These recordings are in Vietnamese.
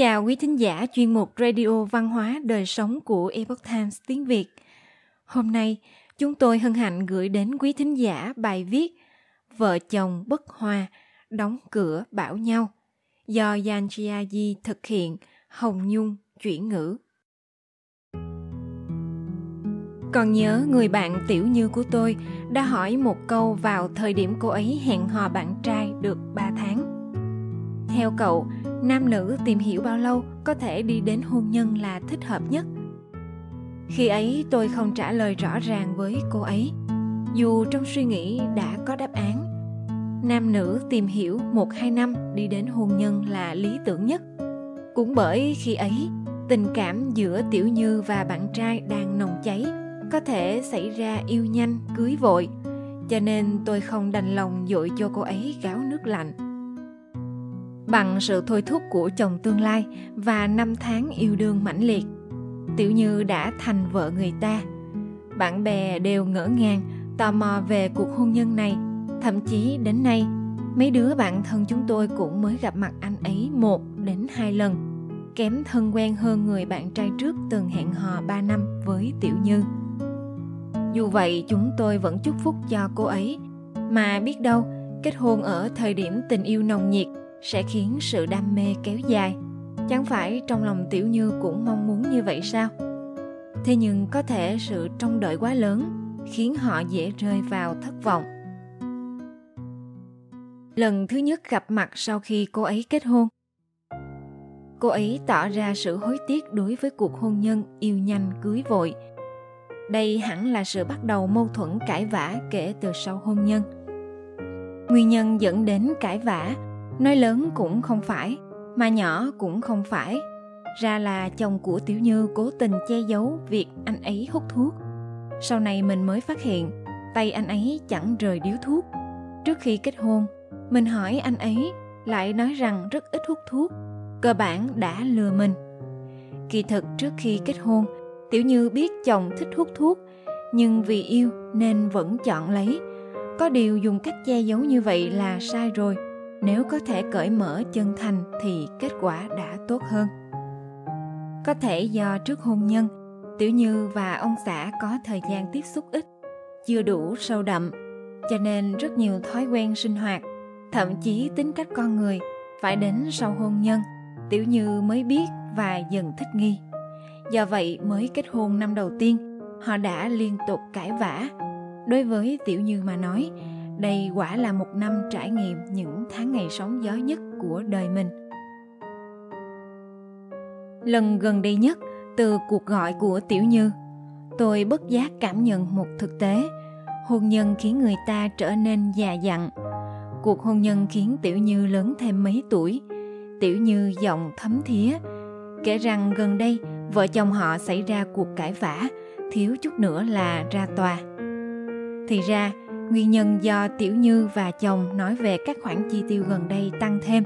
chào quý thính giả chuyên mục Radio Văn hóa Đời Sống của Epoch Times tiếng Việt. Hôm nay, chúng tôi hân hạnh gửi đến quý thính giả bài viết Vợ chồng bất hòa, đóng cửa bảo nhau do Yan Chiayi thực hiện, Hồng Nhung chuyển ngữ. Còn nhớ người bạn tiểu như của tôi đã hỏi một câu vào thời điểm cô ấy hẹn hò bạn trai được 3 tháng. Theo cậu, nam nữ tìm hiểu bao lâu có thể đi đến hôn nhân là thích hợp nhất? Khi ấy tôi không trả lời rõ ràng với cô ấy, dù trong suy nghĩ đã có đáp án. Nam nữ tìm hiểu một hai năm đi đến hôn nhân là lý tưởng nhất. Cũng bởi khi ấy, tình cảm giữa Tiểu Như và bạn trai đang nồng cháy có thể xảy ra yêu nhanh cưới vội cho nên tôi không đành lòng dội cho cô ấy gáo nước lạnh bằng sự thôi thúc của chồng tương lai và năm tháng yêu đương mãnh liệt. Tiểu như đã thành vợ người ta. Bạn bè đều ngỡ ngàng, tò mò về cuộc hôn nhân này. Thậm chí đến nay, mấy đứa bạn thân chúng tôi cũng mới gặp mặt anh ấy một đến hai lần, kém thân quen hơn người bạn trai trước từng hẹn hò 3 năm với Tiểu Như. Dù vậy, chúng tôi vẫn chúc phúc cho cô ấy. Mà biết đâu, kết hôn ở thời điểm tình yêu nồng nhiệt sẽ khiến sự đam mê kéo dài. Chẳng phải trong lòng Tiểu Như cũng mong muốn như vậy sao? Thế nhưng có thể sự trông đợi quá lớn Khiến họ dễ rơi vào thất vọng. Lần thứ nhất gặp mặt sau khi cô ấy kết hôn. Cô ấy tỏ ra sự hối tiếc đối với cuộc hôn nhân yêu nhanh cưới vội – đây hẳn là sự bắt đầu mâu thuẫn cãi vã kể từ sau hôn nhân. Nguyên nhân dẫn đến cãi vã nói lớn cũng không phải mà nhỏ cũng không phải ra là chồng của tiểu như cố tình che giấu việc anh ấy hút thuốc sau này mình mới phát hiện tay anh ấy chẳng rời điếu thuốc trước khi kết hôn mình hỏi anh ấy lại nói rằng rất ít hút thuốc cơ bản đã lừa mình kỳ thực trước khi kết hôn Tiểu Như biết chồng thích hút thuốc, nhưng vì yêu nên vẫn chọn lấy. Có điều dùng cách che giấu như vậy là sai rồi. Nếu có thể cởi mở chân thành thì kết quả đã tốt hơn. Có thể do trước hôn nhân, Tiểu Như và ông xã có thời gian tiếp xúc ít, chưa đủ sâu đậm, cho nên rất nhiều thói quen sinh hoạt, thậm chí tính cách con người phải đến sau hôn nhân, Tiểu Như mới biết và dần thích nghi do vậy mới kết hôn năm đầu tiên họ đã liên tục cãi vã đối với tiểu như mà nói đây quả là một năm trải nghiệm những tháng ngày sóng gió nhất của đời mình. Lần gần đây nhất, từ cuộc gọi của tiểu như, tôi bất giác cảm nhận một thực tế. Hôn nhân khiến người ta trở nên già dặn. Cuộc hôn nhân khiến tiểu như lớn thêm mấy tuổi. Tiểu như giọng thấm thía, kể rằng gần đây vợ chồng họ xảy ra cuộc cãi vã, thiếu chút nữa là ra tòa. Thì ra nguyên nhân do tiểu như và chồng nói về các khoản chi tiêu gần đây tăng thêm,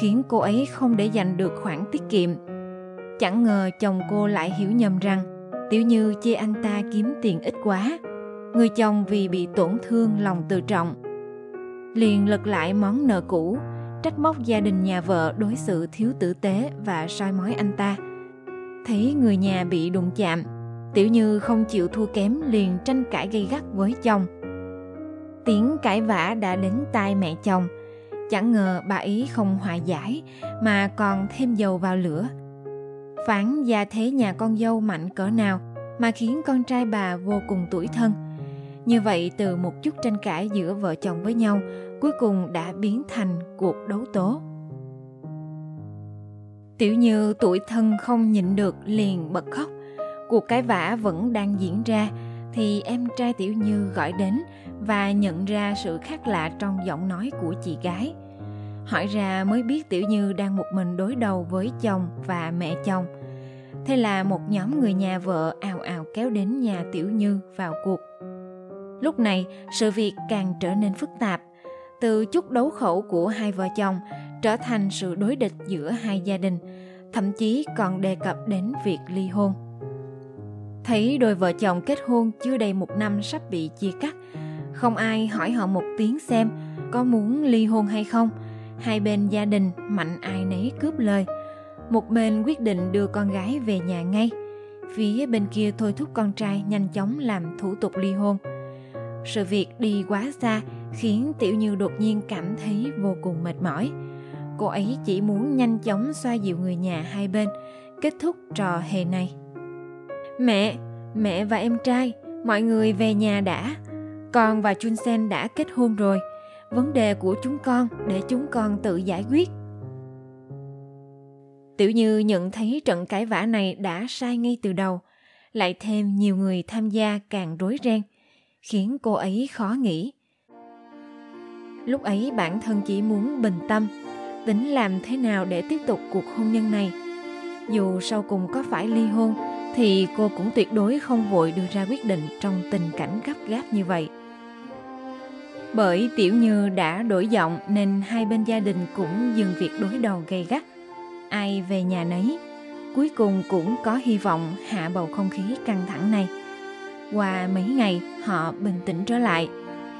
khiến cô ấy không để dành được khoản tiết kiệm. Chẳng ngờ chồng cô lại hiểu nhầm rằng tiểu như chê anh ta kiếm tiền ít quá, người chồng vì bị tổn thương lòng tự trọng. Liền lật lại món nợ cũ, trách móc gia đình nhà vợ đối xử thiếu tử tế và soi mói anh ta. Thấy người nhà bị đụng chạm, tiểu như không chịu thua kém liền tranh cãi gây gắt với chồng tiếng cãi vã đã đến tai mẹ chồng. Chẳng ngờ bà ý không hòa giải, mà còn thêm dầu vào lửa. Phán gia thế nhà con dâu mạnh cỡ nào mà khiến con trai bà vô cùng tuổi thân. Như vậy từ một chút tranh cãi giữa vợ chồng với nhau, cuối cùng đã biến thành cuộc đấu tố. Tiểu Như tuổi thân không nhịn được liền bật khóc. Cuộc cãi vã vẫn đang diễn ra, thì em trai Tiểu Như gọi đến và nhận ra sự khác lạ trong giọng nói của chị gái. Hỏi ra mới biết Tiểu Như đang một mình đối đầu với chồng và mẹ chồng. Thế là một nhóm người nhà vợ ào ào kéo đến nhà Tiểu Như vào cuộc. Lúc này, sự việc càng trở nên phức tạp. Từ chút đấu khẩu của hai vợ chồng trở thành sự đối địch giữa hai gia đình thậm chí còn đề cập đến việc ly hôn thấy đôi vợ chồng kết hôn chưa đầy một năm sắp bị chia cắt không ai hỏi họ một tiếng xem có muốn ly hôn hay không. Hai bên gia đình mạnh ai nấy cướp lời. Một bên quyết định đưa con gái về nhà ngay. Phía bên kia thôi thúc con trai nhanh chóng làm thủ tục ly hôn. Sự việc đi quá xa khiến tiểu như đột nhiên cảm thấy vô cùng mệt mỏi. Cô ấy chỉ muốn nhanh chóng xoa dịu người nhà hai bên, kết thúc trò hề này. Mẹ mẹ và em trai, mọi người về nhà đã con và chun sen đã kết hôn rồi. Vấn đề của chúng con để chúng con tự giải quyết. Tiểu như nhận thấy trận cãi vã này đã sai ngay từ đầu, lại thêm nhiều người tham gia càng rối ren, khiến cô ấy khó nghĩ. Lúc ấy bản thân chỉ muốn bình tâm, tính làm thế nào để tiếp tục cuộc hôn nhân này. Dù sau cùng có phải ly hôn, thì cô cũng tuyệt đối không vội đưa ra quyết định trong tình cảnh gấp gáp như vậy bởi tiểu như đã đổi giọng nên hai bên gia đình cũng dừng việc đối đầu gay gắt. Ai về nhà nấy, cuối cùng cũng có hy vọng hạ bầu không khí căng thẳng này. Qua mấy ngày, họ bình tĩnh trở lại.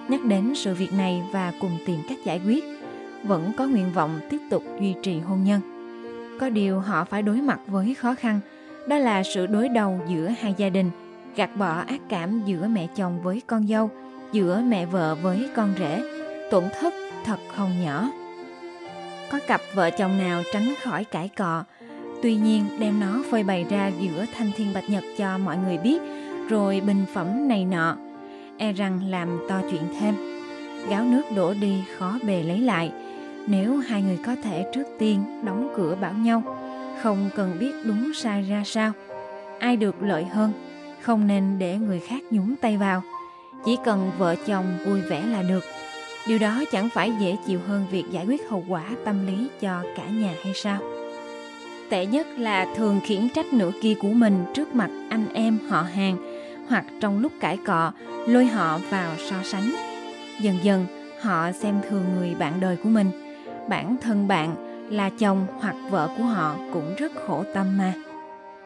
Nhắc đến sự việc này và cùng tìm cách giải quyết, vẫn có nguyện vọng tiếp tục duy trì hôn nhân. Có điều họ phải đối mặt với khó khăn, đó là sự đối đầu giữa hai gia đình, gạt bỏ ác cảm giữa mẹ chồng với con dâu giữa mẹ vợ với con rể, tổn thất thật không nhỏ. Có cặp vợ chồng nào tránh khỏi cãi cọ, tuy nhiên đem nó phơi bày ra giữa thanh thiên bạch nhật cho mọi người biết, rồi bình phẩm này nọ e rằng làm to chuyện thêm. Gáo nước đổ đi khó bề lấy lại, nếu hai người có thể trước tiên đóng cửa bảo nhau, không cần biết đúng sai ra sao. Ai được lợi hơn, không nên để người khác nhúng tay vào chỉ cần vợ chồng vui vẻ là được. Điều đó chẳng phải dễ chịu hơn việc giải quyết hậu quả tâm lý cho cả nhà hay sao? Tệ nhất là thường khiển trách nửa kia của mình trước mặt anh em, họ hàng, hoặc trong lúc cãi cọ, lôi họ vào so sánh. Dần dần, họ xem thường người bạn đời của mình. Bản thân bạn là chồng hoặc vợ của họ cũng rất khổ tâm mà.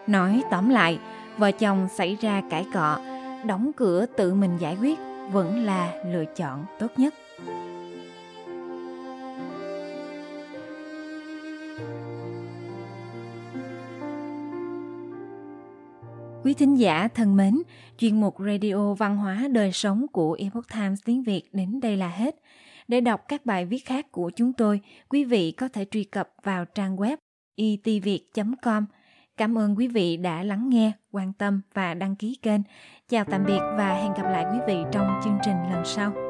Nói tóm lại, vợ chồng xảy ra cãi cọ đóng cửa tự mình giải quyết vẫn là lựa chọn tốt nhất Quý thính giả thân mến, chuyên mục Radio Văn hóa Đời Sống của Epoch Times tiếng Việt đến đây là hết. Để đọc các bài viết khác của chúng tôi, quý vị có thể truy cập vào trang web e itviet.com. Cảm ơn quý vị đã lắng nghe, quan tâm và đăng ký kênh. Chào tạm biệt và hẹn gặp lại quý vị trong chương trình lần sau.